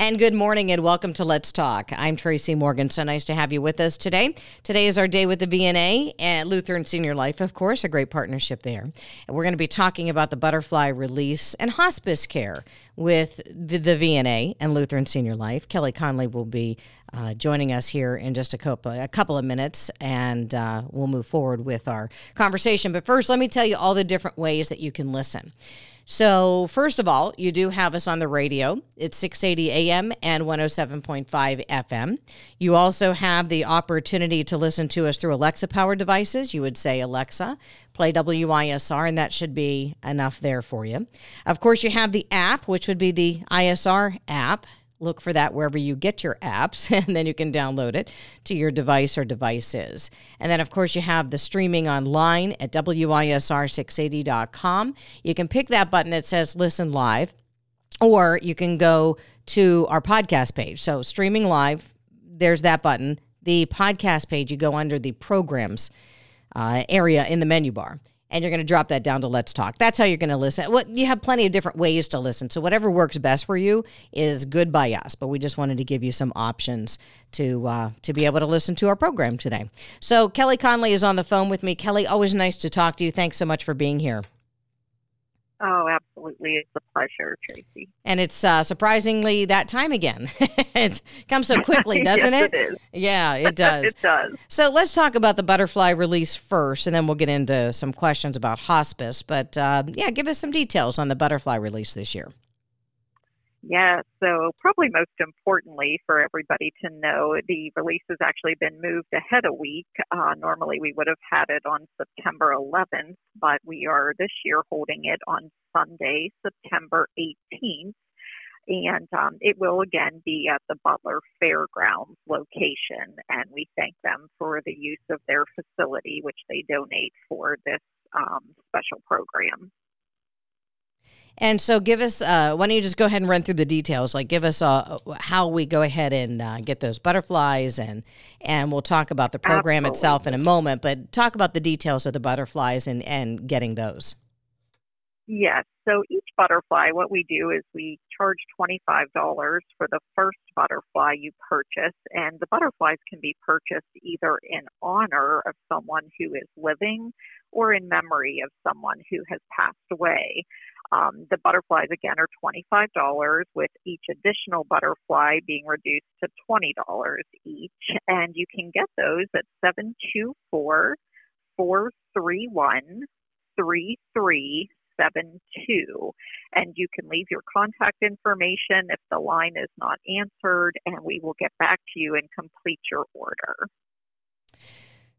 And good morning and welcome to Let's Talk. I'm Tracy Morgan. So nice to have you with us today. Today is our day with the VNA and Lutheran Senior Life, of course, a great partnership there. And we're going to be talking about the butterfly release and hospice care with the, the VNA and Lutheran Senior Life. Kelly Connelly will be uh, joining us here in just a couple, a couple of minutes, and uh, we'll move forward with our conversation. But first, let me tell you all the different ways that you can listen. So, first of all, you do have us on the radio. It's 680 AM and 107.5 FM. You also have the opportunity to listen to us through Alexa powered devices. You would say, Alexa, play WISR, and that should be enough there for you. Of course, you have the app, which would be the ISR app look for that wherever you get your apps, and then you can download it to your device or devices. And then, of course, you have the streaming online at WISR680.com. You can pick that button that says Listen Live, or you can go to our podcast page. So, streaming live, there's that button. The podcast page, you go under the programs uh, area in the menu bar and you're going to drop that down to Let's Talk. That's how you're going to listen. What you have plenty of different ways to listen. So whatever works best for you is good by us. But we just wanted to give you some options to uh, to be able to listen to our program today. So Kelly Connelly is on the phone with me. Kelly, always nice to talk to you. Thanks so much for being here. Oh, absolutely. It's a pleasure, Tracy. And it's uh, surprisingly that time again. it comes so quickly, doesn't yes, it? it is. Yeah, it does. it does. So let's talk about the butterfly release first, and then we'll get into some questions about hospice. But uh, yeah, give us some details on the butterfly release this year. Yeah, so probably most importantly for everybody to know, the release has actually been moved ahead a week. Uh, normally we would have had it on September 11th, but we are this year holding it on Sunday, September 18th. And um, it will again be at the Butler Fairgrounds location. And we thank them for the use of their facility, which they donate for this um, special program. And so, give us. Uh, why don't you just go ahead and run through the details? Like, give us uh, how we go ahead and uh, get those butterflies, and and we'll talk about the program Absolutely. itself in a moment. But talk about the details of the butterflies and and getting those. Yes. So each butterfly, what we do is we charge $25 for the first butterfly you purchase, and the butterflies can be purchased either in honor of someone who is living or in memory of someone who has passed away. Um, the butterflies, again, are $25, with each additional butterfly being reduced to $20 each. And you can get those at 724 431 3372. And you can leave your contact information if the line is not answered, and we will get back to you and complete your order.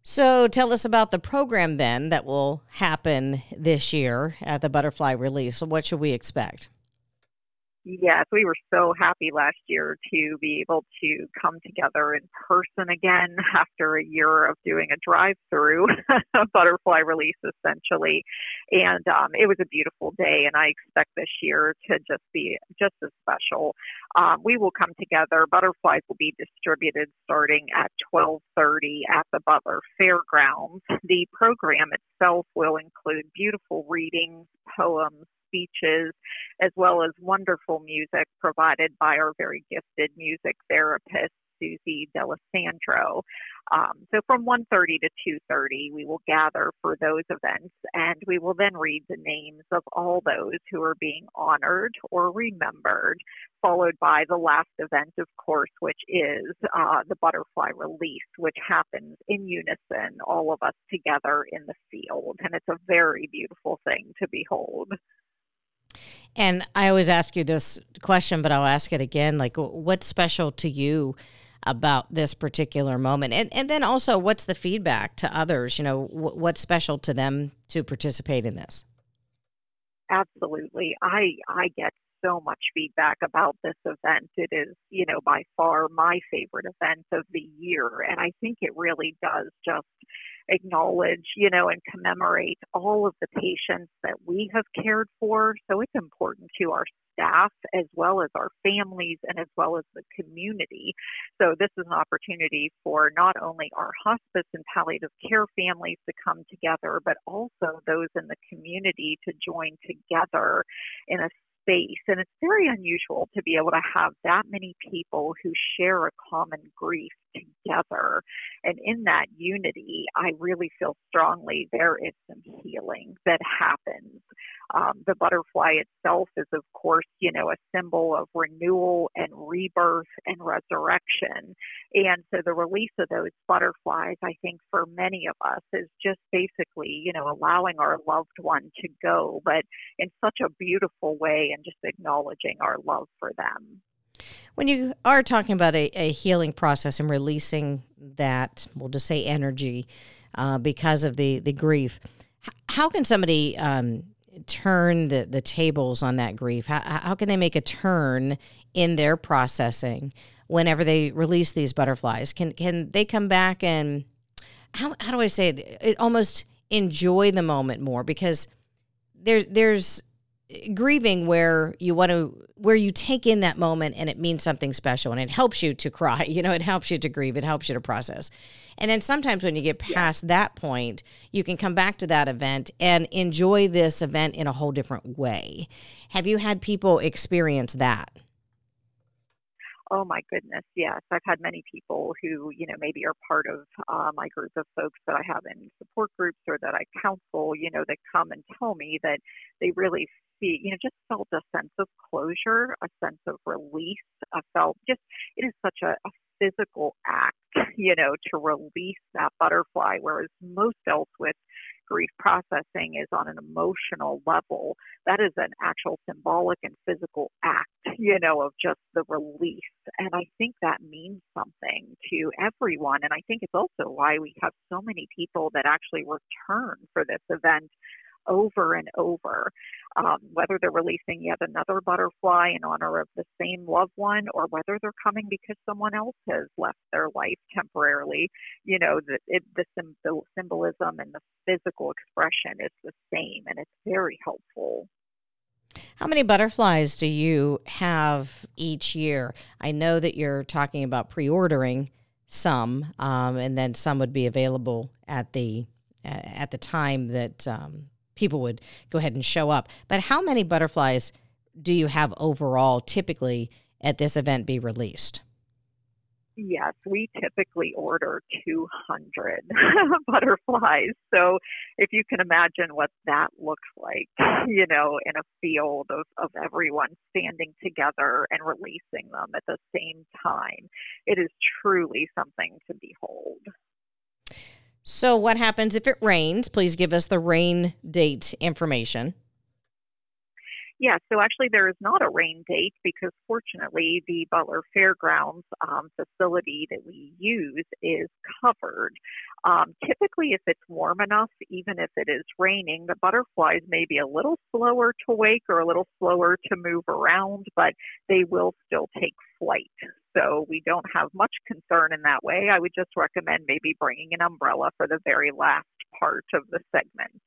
So tell us about the program then that will happen this year at the butterfly release. What should we expect? Yes, we were so happy last year to be able to come together in person again after a year of doing a drive through butterfly release essentially. And um, it was a beautiful day, and I expect this year to just be just as special. Um, we will come together. Butterflies will be distributed starting at 12:30 at the Butler Fairgrounds. The program itself will include beautiful readings, poems, speeches, as well as wonderful music provided by our very gifted music therapist, Susie Delisandro. Um, so from 1.30 to 2.30, we will gather for those events, and we will then read the names of all those who are being honored or remembered, followed by the last event, of course, which is uh, the butterfly release, which happens in unison, all of us together in the field. And it's a very beautiful thing to behold. And I always ask you this question, but I'll ask it again. Like, what's special to you about this particular moment? And, and then also, what's the feedback to others? You know, what's special to them to participate in this? Absolutely. I, I get so much feedback about this event. It is, you know, by far my favorite event of the year. And I think it really does just acknowledge, you know, and commemorate all of the patients that we have cared for. So it's important to our staff as well as our families and as well as the community. So this is an opportunity for not only our hospice and palliative care families to come together, but also those in the community to join together in a space. And it's very unusual to be able to have that many people who share a common grief together. And in that unity, I really feel strongly there is some healing that happens. Um, the butterfly itself is, of course, you know, a symbol of renewal and rebirth and resurrection. And so the release of those butterflies, I think, for many of us is just basically, you know, allowing our loved one to go, but in such a beautiful way and just acknowledging our love for them. When you are talking about a, a healing process and releasing that, we'll just say energy uh, because of the, the grief, how can somebody um, turn the, the tables on that grief? How, how can they make a turn in their processing whenever they release these butterflies? Can, can they come back and, how, how do I say it? it almost enjoy the moment more because there, there's grieving where you want to where you take in that moment and it means something special and it helps you to cry you know it helps you to grieve it helps you to process. And then sometimes when you get past yeah. that point you can come back to that event and enjoy this event in a whole different way. Have you had people experience that Oh my goodness, yes. I've had many people who, you know, maybe are part of uh, my group of folks that I have in support groups or that I counsel, you know, that come and tell me that they really see, you know, just felt a sense of closure, a sense of release. I felt just, it is such a, a physical act, you know, to release that butterfly, whereas most else with grief processing is on an emotional level. That is an actual symbolic and physical act, you know, of just the release. And I think that means something to everyone. And I think it's also why we have so many people that actually return for this event over and over, um, whether they're releasing yet another butterfly in honor of the same loved one or whether they're coming because someone else has left their life temporarily. You know, the, it, the, the symbolism and the physical expression is the same, and it's very helpful. How many butterflies do you have each year? I know that you're talking about pre ordering some, um, and then some would be available at the at the time that um, people would go ahead and show up. But how many butterflies do you have overall typically at this event be released? Yes, we typically order 200 butterflies. So if you can imagine what that looks like, you know, in a field of, of everyone standing together and releasing them at the same time, it is truly something to behold. So, what happens if it rains? Please give us the rain date information. Yeah, so actually, there is not a rain date because fortunately, the Butler Fairgrounds um, facility that we use is covered. Um, typically, if it's warm enough, even if it is raining, the butterflies may be a little slower to wake or a little slower to move around, but they will still take flight. So we don't have much concern in that way. I would just recommend maybe bringing an umbrella for the very last part of the segment.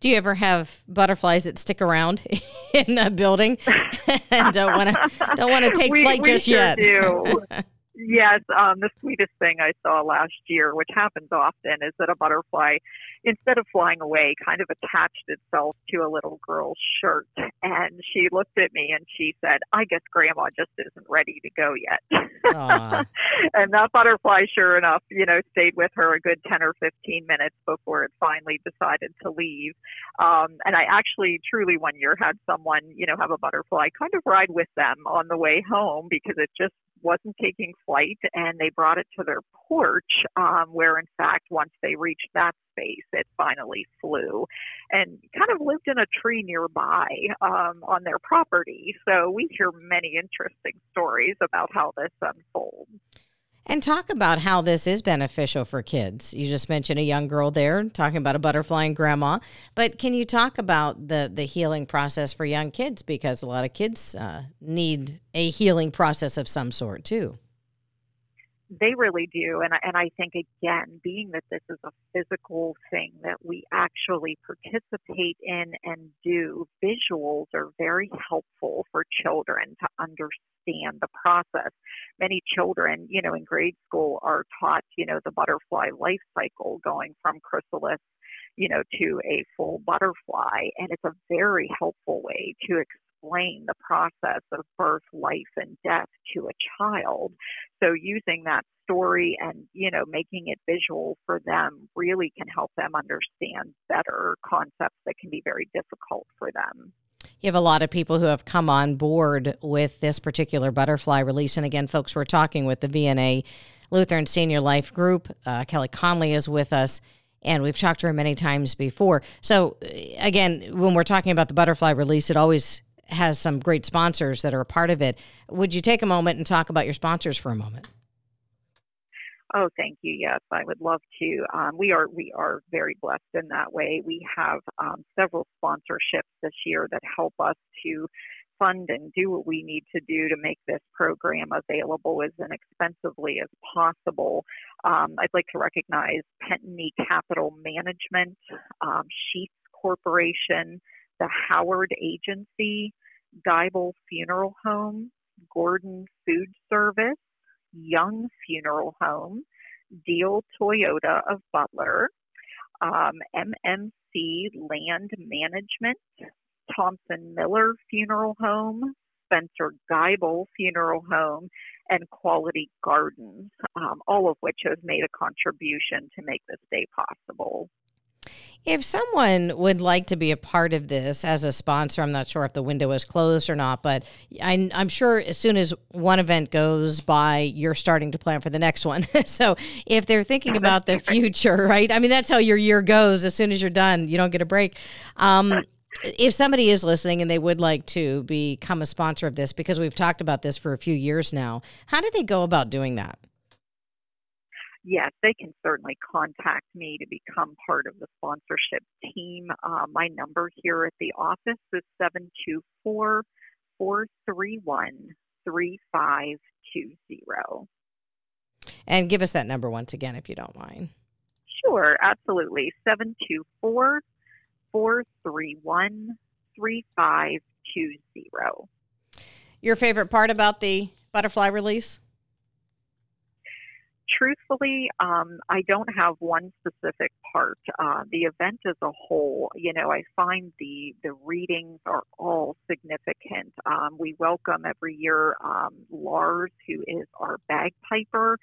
Do you ever have butterflies that stick around in the building and don't want to don't want to take we, flight we just sure yet? Do. Yes, um, the sweetest thing I saw last year, which happens often, is that a butterfly, instead of flying away, kind of attached itself to a little girl's shirt. And she looked at me and she said, I guess grandma just isn't ready to go yet. and that butterfly, sure enough, you know, stayed with her a good 10 or 15 minutes before it finally decided to leave. Um, and I actually truly one year had someone, you know, have a butterfly kind of ride with them on the way home because it just wasn't taking flight and they brought it to their porch um, where in fact once they reached that space it finally flew and kind of lived in a tree nearby um, on their property. So we hear many interesting stories about how this unfolds and talk about how this is beneficial for kids. You just mentioned a young girl there talking about a butterfly and grandma, but can you talk about the the healing process for young kids because a lot of kids uh, need a healing process of some sort too. They really do, and and I think again, being that this is a physical thing that we actually participate in and do, visuals are very helpful for children to understand the process. Many children, you know, in grade school are taught, you know, the butterfly life cycle going from chrysalis you know, to a full butterfly. And it's a very helpful way to explain the process of birth, life, and death to a child. So using that story and, you know, making it visual for them really can help them understand better concepts that can be very difficult for them. You have a lot of people who have come on board with this particular butterfly release. And again, folks, we're talking with the VNA Lutheran Senior Life Group. Uh, Kelly Connelly is with us and we've talked to her many times before. So, again, when we're talking about the butterfly release, it always has some great sponsors that are a part of it. Would you take a moment and talk about your sponsors for a moment? Oh, thank you. Yes, I would love to. Um, we are we are very blessed in that way. We have um, several sponsorships this year that help us to fund and do what we need to do to make this program available as inexpensively as possible. Um, I'd like to recognize Pentony Capital Management, um, Sheets Corporation, the Howard Agency, Geibel Funeral Home, Gordon Food Service, Young Funeral Home, Diehl Toyota of Butler, um, MMC Land Management, Thompson Miller Funeral Home, Spencer Geibel Funeral Home, and Quality Gardens, um, all of which have made a contribution to make this day possible. If someone would like to be a part of this as a sponsor, I'm not sure if the window is closed or not, but I, am sure as soon as one event goes by, you're starting to plan for the next one. so if they're thinking about the future, right? I mean, that's how your year goes. As soon as you're done, you don't get a break. Um, if somebody is listening and they would like to become a sponsor of this, because we've talked about this for a few years now, how do they go about doing that? Yes, they can certainly contact me to become part of the sponsorship team. Uh, my number here at the office is 724 431 3520. And give us that number once again, if you don't mind. Sure, absolutely. 724 431 3520. Your favorite part about the butterfly release? Truthfully, um, I don't have one specific part. Uh, the event as a whole, you know, I find the the readings are all significant. Um, we welcome every year um, Lars, who is our bagpiper,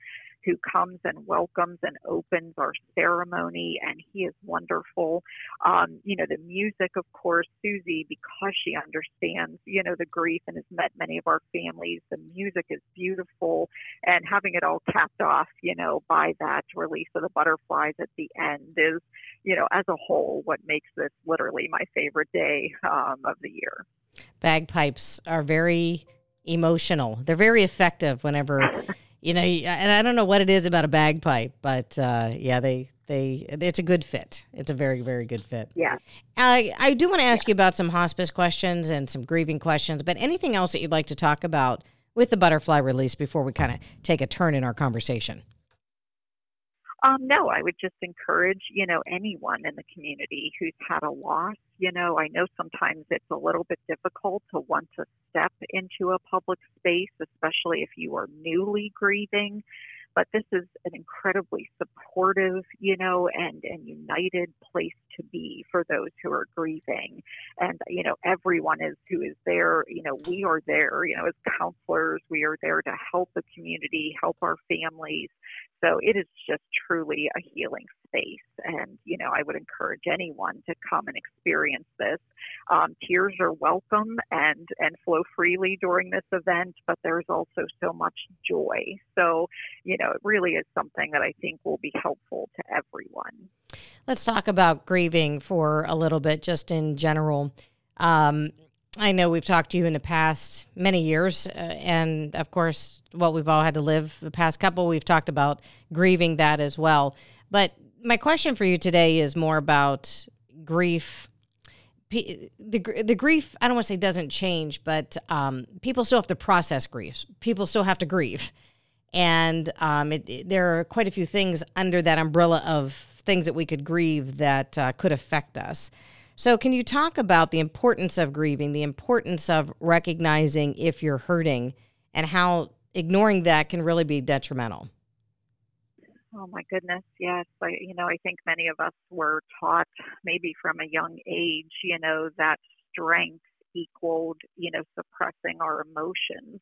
who comes and welcomes and opens our ceremony, and he is wonderful. Um, you know, the music, of course, Susie, because she understands, you know, the grief and has met many of our families, the music is beautiful, and having it all capped off, you know, by that release of the butterflies at the end is, you know, as a whole, what makes this literally my favorite day um, of the year. Bagpipes are very emotional. They're very effective whenever you know, and I don't know what it is about a bagpipe, but uh, yeah, they they it's a good fit. It's a very very good fit. Yeah. I I do want to ask yeah. you about some hospice questions and some grieving questions, but anything else that you'd like to talk about with the butterfly release before we kind of take a turn in our conversation? Um, no, I would just encourage, you know, anyone in the community who's had a loss. You know, I know sometimes it's a little bit difficult to want to step into a public space, especially if you are newly grieving but this is an incredibly supportive, you know, and, and united place to be for those who are grieving. And, you know, everyone is who is there, you know, we are there, you know, as counselors, we are there to help the community, help our families. So it is just truly a healing space. And, you know, I would encourage anyone to come and experience this. Um, tears are welcome and, and flow freely during this event, but there's also so much joy. So, you know, it really is something that I think will be helpful to everyone. Let's talk about grieving for a little bit, just in general. Um, I know we've talked to you in the past many years, uh, and of course, what we've all had to live the past couple, we've talked about grieving that as well. But my question for you today is more about grief. The, the grief, I don't want to say doesn't change, but um, people still have to process grief. People still have to grieve. And um, it, it, there are quite a few things under that umbrella of things that we could grieve that uh, could affect us. So, can you talk about the importance of grieving, the importance of recognizing if you're hurting, and how ignoring that can really be detrimental? Oh my goodness, yes. I, you know, I think many of us were taught, maybe from a young age, you know, that strength equaled, you know, suppressing our emotions.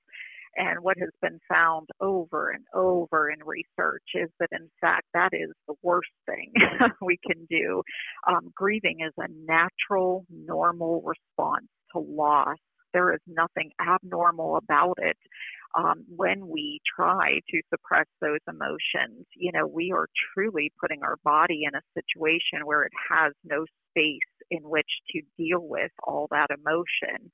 And what has been found over and over in research is that, in fact, that is the worst thing we can do. Um, grieving is a natural, normal response to loss. There is nothing abnormal about it. Um, when we try to suppress those emotions, you know, we are truly putting our body in a situation where it has no space in which to deal with all that emotion.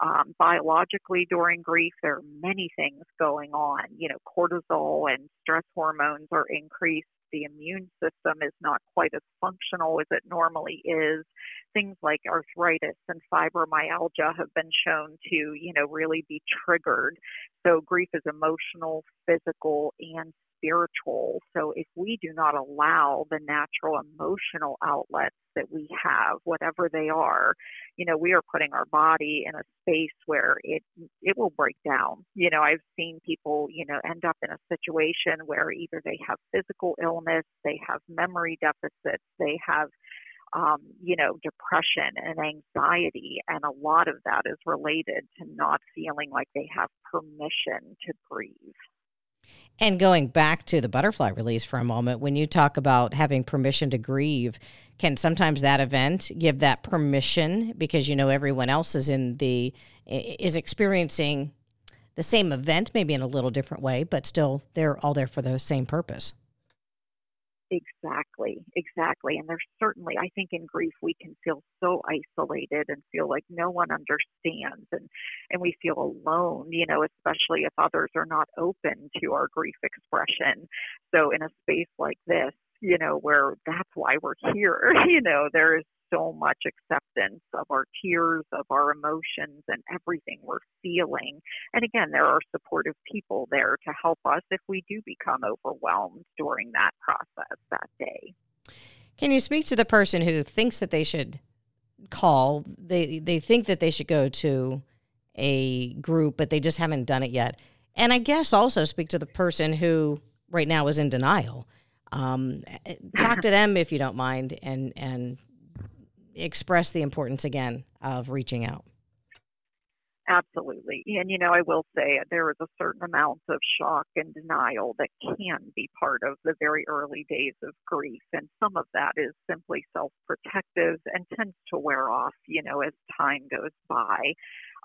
Um, biologically, during grief, there are many things going on. You know, cortisol and stress hormones are increased. The immune system is not quite as functional as it normally is. Things like arthritis and fibromyalgia have been shown to, you know, really be triggered. So grief is emotional, physical, and spiritual. So if we do not allow the natural emotional outlets that we have, whatever they are, you know, we are putting our body in a space where it it will break down. You know, I've seen people, you know, end up in a situation where either they have physical illness, they have memory deficits, they have um, you know, depression and anxiety. And a lot of that is related to not feeling like they have permission to grieve. And going back to the butterfly release for a moment, when you talk about having permission to grieve, can sometimes that event give that permission because you know everyone else is in the is experiencing the same event, maybe in a little different way, but still they're all there for the same purpose. Exactly, exactly. And there's certainly, I think in grief, we can feel so isolated and feel like no one understands and, and we feel alone, you know, especially if others are not open to our grief expression. So in a space like this, you know, where that's why we're here, you know, there is so much acceptance of our tears, of our emotions, and everything we're feeling. And again, there are supportive people there to help us if we do become overwhelmed during that process that day. Can you speak to the person who thinks that they should call? They they think that they should go to a group, but they just haven't done it yet. And I guess also speak to the person who right now is in denial. Um, talk to them if you don't mind, and and express the importance again of reaching out. Absolutely. And, you know, I will say there is a certain amount of shock and denial that can be part of the very early days of grief. And some of that is simply self protective and tends to wear off, you know, as time goes by.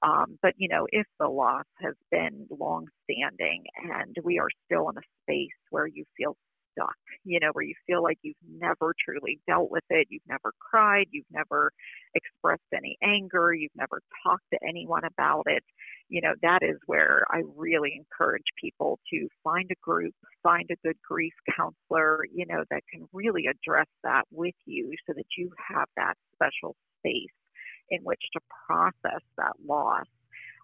Um, but, you know, if the loss has been long standing and we are still in a space where you feel stuck, you know, where you feel like you've never truly dealt with it, you've never cried, you've never expressed any anger, you've never talked to anyone about it. You know, that is where I really encourage people to find a group, find a good grief counselor, you know, that can really address that with you so that you have that special space in which to process that loss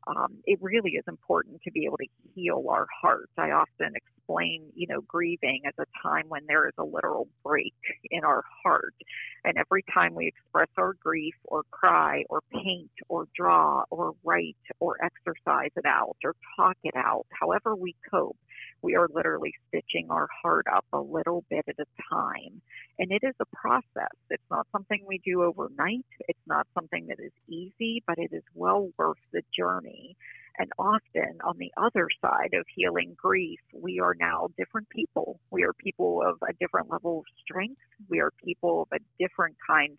um, it really is important to be able to heal our hearts. I often explain, you know, grieving as a time when there is a literal break in our heart. And every time we express our grief or cry or paint or draw or write or exercise it out or talk it out, however we cope, we are literally stitching our heart up a little bit at a time. And it is a process. It's not something we do overnight. It's not something that is easy, but it is well worth the journey. And often on the other side of healing grief, we are now different people. We are people of a different level of strength. We are people of a different kind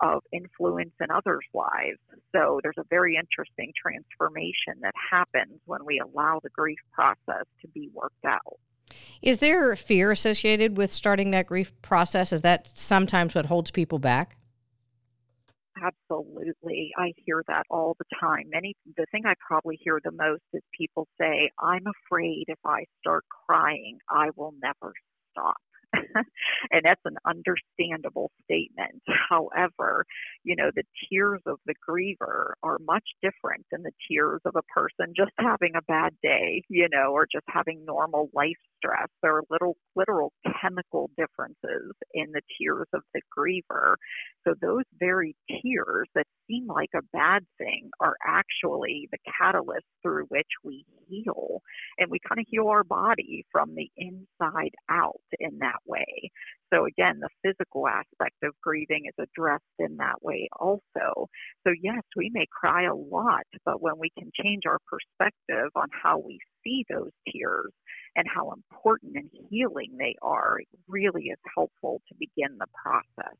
of influence in others' lives. So there's a very interesting transformation that happens when we allow the grief process to be worked out. Is there fear associated with starting that grief process? Is that sometimes what holds people back? Absolutely. I hear that all the time. Many the thing I probably hear the most is people say, "I'm afraid if I start crying, I will never stop." and that's an understandable statement. However, you know, the tears of the griever are much different than the tears of a person just having a bad day, you know, or just having normal life stress. There are little literal chemical differences in the tears of the griever. So those very tears that seem like a bad thing are actually the catalyst through which we heal. And we kind of heal our body from the inside out in that way. So again, the physical aspect of grieving is addressed in that way also. So, yes, we may cry a lot, but when we can change our perspective on how we see those tears and how important and healing they are, it really is helpful to begin the process.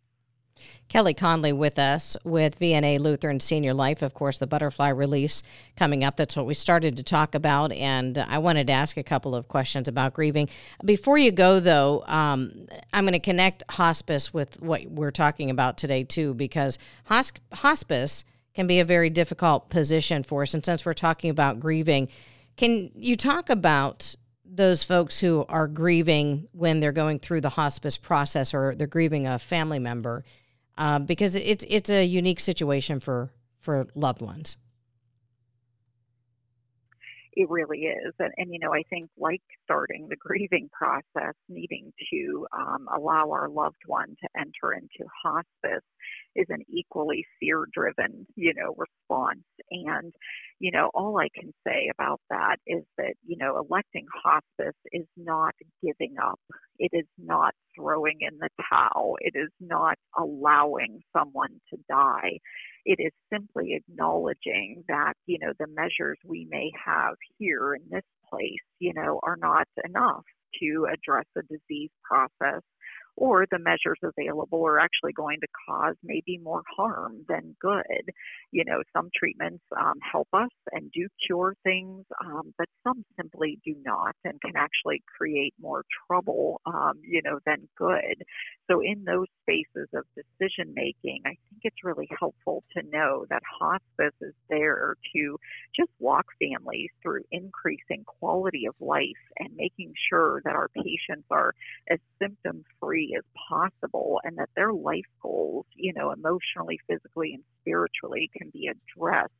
Kelly Connelly with us with VNA Lutheran Senior Life. Of course, the butterfly release coming up. That's what we started to talk about. And I wanted to ask a couple of questions about grieving. Before you go, though, um, I'm going to connect hospice with what we're talking about today, too, because hosp- hospice can be a very difficult position for us. And since we're talking about grieving, can you talk about those folks who are grieving when they're going through the hospice process or they're grieving a family member? Um, because it's it's a unique situation for for loved ones. It really is, and, and you know I think like starting the grieving process, needing to um, allow our loved one to enter into hospice is an equally fear driven you know response and you know, all I can say about that is that, you know, electing hospice is not giving up. It is not throwing in the towel. It is not allowing someone to die. It is simply acknowledging that, you know, the measures we may have here in this place, you know, are not enough to address a disease process or the measures available are actually going to cause maybe more harm than good. You know, some treatments um, help us and do cure things, um, but some simply do not and can actually create more trouble, um, you know, than good. So, in those spaces of decision making, I think it's really helpful to know that hospice is there to just walk families through increasing quality of life and making sure that our patients are as symptom free as possible and that their life goals, you know, emotionally, physically, and spiritually can be addressed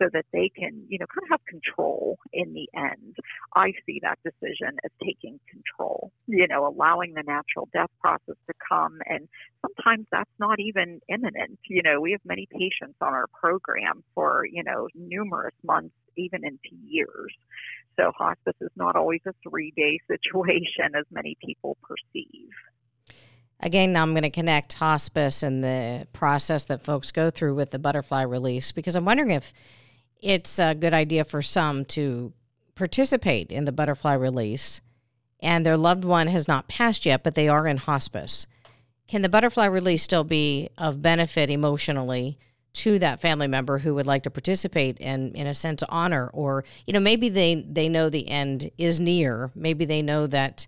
so that they can, you know, kind of have control in the end. I see that decision as taking control, you know, allowing the natural death process to come. And sometimes that's not even imminent. You know, we have many patients on our program for, you know, numerous months, even into years. So hospice is not always a three day situation as many people perceive. Again, I'm going to connect hospice and the process that folks go through with the butterfly release because I'm wondering if it's a good idea for some to participate in the butterfly release and their loved one has not passed yet, but they are in hospice. Can the butterfly release still be of benefit emotionally to that family member who would like to participate and, in a sense, honor? Or, you know, maybe they, they know the end is near. Maybe they know that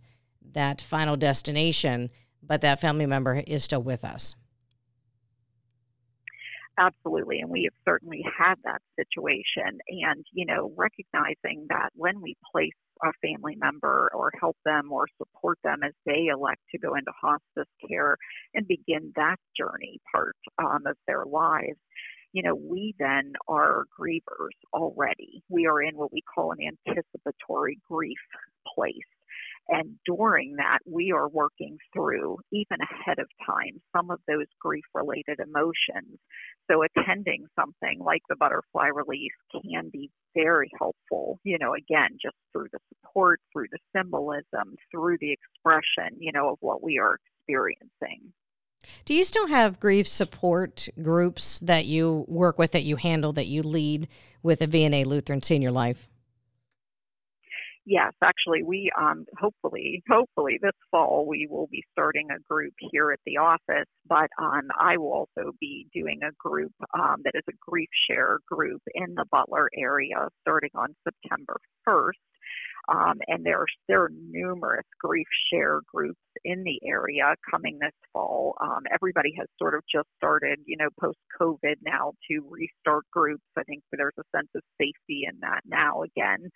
that final destination, but that family member is still with us. Absolutely. And we have certainly had that situation. And, you know, recognizing that when we place a family member or help them or support them as they elect to go into hospice care and begin that journey part um, of their lives, you know, we then are grievers already. We are in what we call an anticipatory grief place. And during that, we are working through, even ahead of time, some of those grief related emotions. So, attending something like the butterfly release can be very helpful, you know, again, just through the support, through the symbolism, through the expression, you know, of what we are experiencing. Do you still have grief support groups that you work with, that you handle, that you lead with a VNA Lutheran Senior Life? Yes, actually, we um, hopefully, hopefully this fall we will be starting a group here at the office. But um, I will also be doing a group um, that is a grief share group in the Butler area starting on September 1st. Um, and there are, there are numerous grief share groups in the area coming this fall. Um, everybody has sort of just started, you know, post COVID now to restart groups. I think there's a sense of safety in that now again.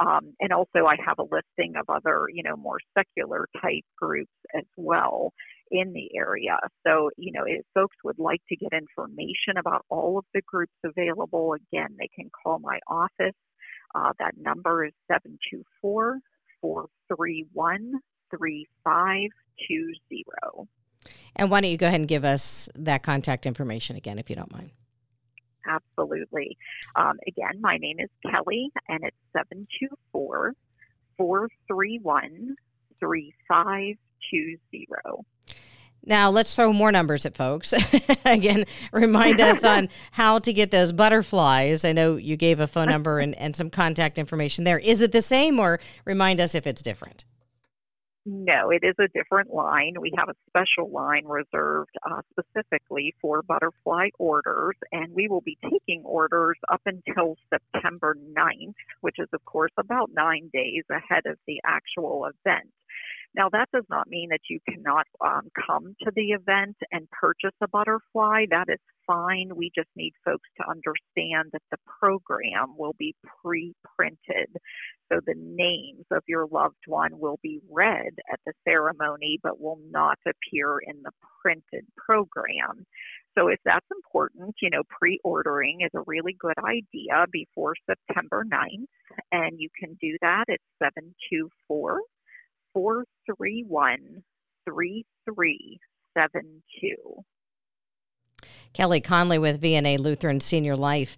Um, and also, I have a listing of other, you know, more secular type groups as well in the area. So, you know, if folks would like to get information about all of the groups available, again, they can call my office uh, that number is 724 431 3520. And why don't you go ahead and give us that contact information again, if you don't mind? Absolutely. Um, again, my name is Kelly, and it's 724 431 3520. Now let's throw more numbers at folks. Again, remind us on how to get those butterflies. I know you gave a phone number and, and some contact information there. Is it the same or remind us if it's different? No, it is a different line. We have a special line reserved uh, specifically for butterfly orders, and we will be taking orders up until September 9th, which is, of course, about nine days ahead of the actual event. Now, that does not mean that you cannot um, come to the event and purchase a butterfly. That is fine. We just need folks to understand that the program will be pre printed. So the names of your loved one will be read at the ceremony, but will not appear in the printed program. So if that's important, you know, pre ordering is a really good idea before September 9th. And you can do that at 724 431 3372. Kelly Connelly with VNA Lutheran Senior Life.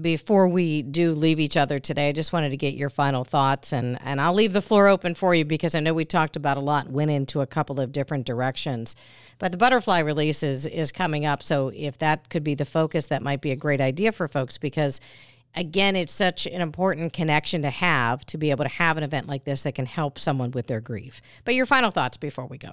Before we do leave each other today, I just wanted to get your final thoughts, and, and I'll leave the floor open for you because I know we talked about a lot, went into a couple of different directions. But the butterfly release is, is coming up, so if that could be the focus, that might be a great idea for folks because again, it's such an important connection to have to be able to have an event like this that can help someone with their grief. But your final thoughts before we go.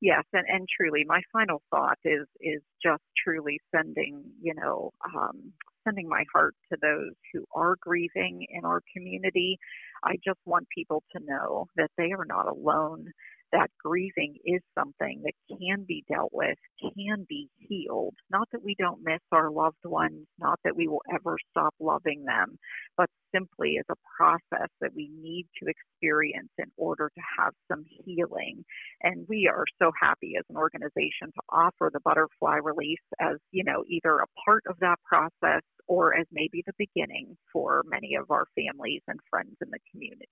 Yes, and, and truly, my final thought is is just truly sending, you know, um, sending my heart to those who are grieving in our community. I just want people to know that they are not alone that grieving is something that can be dealt with, can be healed. Not that we don't miss our loved ones, not that we will ever stop loving them, but simply as a process that we need to experience in order to have some healing. And we are so happy as an organization to offer the butterfly release as, you know, either a part of that process or as maybe the beginning for many of our families and friends in the community.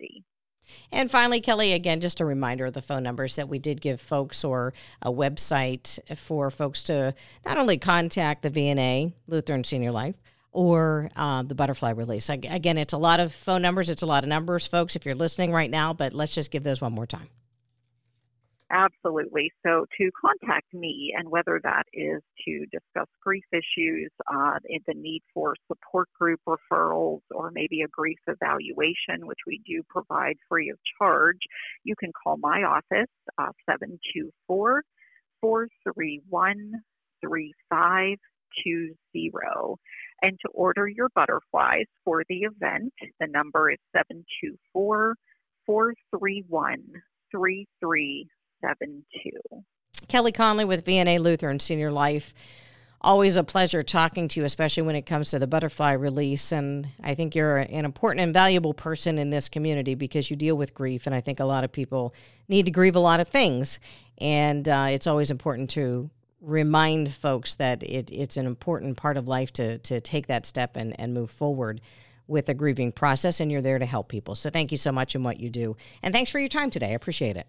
And finally, Kelly, again, just a reminder of the phone numbers that we did give folks or a website for folks to not only contact the VNA, Lutheran Senior Life, or uh, the butterfly release. Again, it's a lot of phone numbers, it's a lot of numbers, folks, if you're listening right now, but let's just give those one more time. Absolutely. So to contact me, and whether that is to discuss grief issues, uh, the need for support group referrals, or maybe a grief evaluation, which we do provide free of charge, you can call my office, uh, 724 431 3520. And to order your butterflies for the event, the number is 724 431 3372. Kelly Connelly with VNA Lutheran Senior Life. Always a pleasure talking to you, especially when it comes to the butterfly release. And I think you're an important and valuable person in this community because you deal with grief. And I think a lot of people need to grieve a lot of things. And uh, it's always important to remind folks that it, it's an important part of life to, to take that step and, and move forward with the grieving process. And you're there to help people. So thank you so much in what you do. And thanks for your time today. I appreciate it.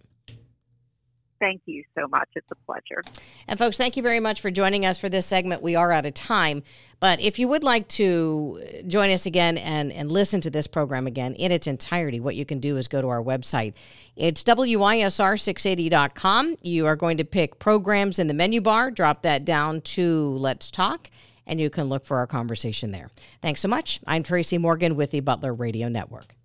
Thank you so much. It's a pleasure. And, folks, thank you very much for joining us for this segment. We are out of time. But if you would like to join us again and, and listen to this program again in its entirety, what you can do is go to our website. It's WISR680.com. You are going to pick programs in the menu bar, drop that down to Let's Talk, and you can look for our conversation there. Thanks so much. I'm Tracy Morgan with the Butler Radio Network.